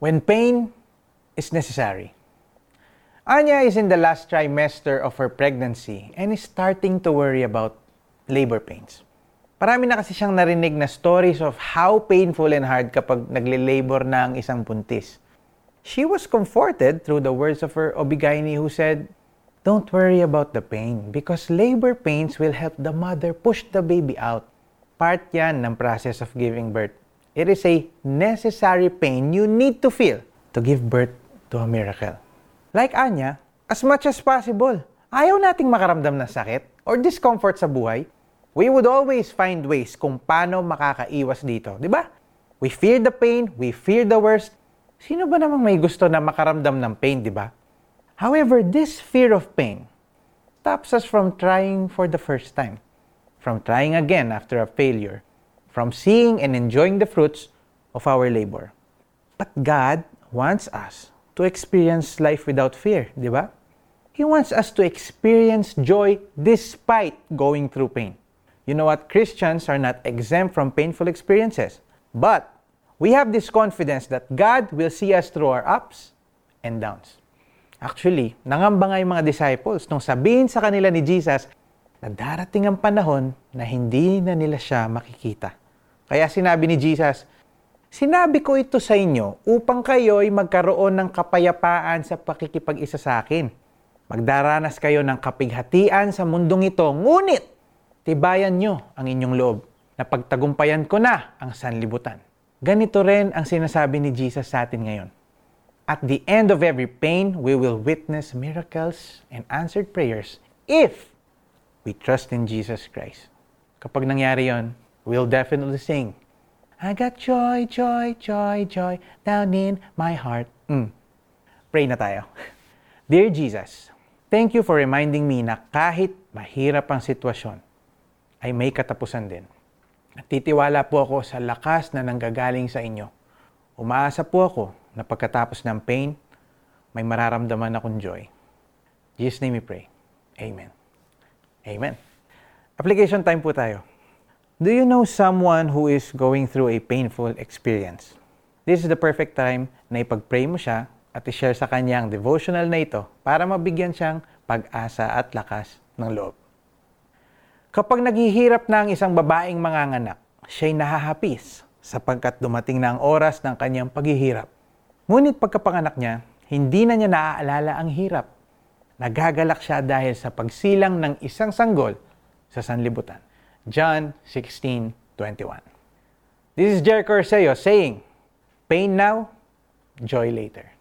when pain is necessary. Anya is in the last trimester of her pregnancy and is starting to worry about labor pains. Marami na kasi siyang narinig na stories of how painful and hard kapag nagle-labor na ang isang buntis. She was comforted through the words of her obigaini who said, Don't worry about the pain because labor pains will help the mother push the baby out. Part yan ng process of giving birth. It is a necessary pain you need to feel to give birth to a miracle. Like Anya, as much as possible, ayaw nating makaramdam ng sakit or discomfort sa buhay. We would always find ways kung paano makakaiwas dito, di ba? We fear the pain, we fear the worst. Sino ba namang may gusto na makaramdam ng pain, di ba? However, this fear of pain stops us from trying for the first time, from trying again after a failure, from seeing and enjoying the fruits of our labor. But God wants us to experience life without fear, di ba? He wants us to experience joy despite going through pain. You know what? Christians are not exempt from painful experiences, but we have this confidence that God will see us through our ups and downs. Actually, nangamba nga yung mga disciples nung sabihin sa kanila ni Jesus na darating ang panahon na hindi na nila siya makikita. Kaya sinabi ni Jesus, Sinabi ko ito sa inyo upang kayo'y magkaroon ng kapayapaan sa pakikipag-isa sa akin. Magdaranas kayo ng kapighatian sa mundong ito, ngunit tibayan nyo ang inyong loob na pagtagumpayan ko na ang sanlibutan. Ganito rin ang sinasabi ni Jesus sa atin ngayon. At the end of every pain, we will witness miracles and answered prayers if we trust in Jesus Christ. Kapag nangyari yon, we'll definitely sing, I got joy, joy, joy, joy down in my heart. Mm. Pray na tayo. Dear Jesus, thank you for reminding me na kahit mahirap ang sitwasyon, ay may katapusan din. Titiwala po ako sa lakas na nanggagaling sa inyo. Umaasa po ako na pagkatapos ng pain, may mararamdaman akong joy. In Jesus' name we pray. Amen. Amen. Application time po tayo. Do you know someone who is going through a painful experience? This is the perfect time na ipag-pray mo siya at i-share sa kanya ang devotional na ito para mabigyan siyang pag-asa at lakas ng loob. Kapag naghihirap na ang isang babaeng manganganak, siya'y nahahapis sapagkat dumating na ang oras ng kanyang paghihirap. Ngunit pagkapanganak niya, hindi na niya naaalala ang hirap. Nagagalak siya dahil sa pagsilang ng isang sanggol sa sanlibutan. John 16:21. This is Jericho Orseo saying, Pain now, joy later.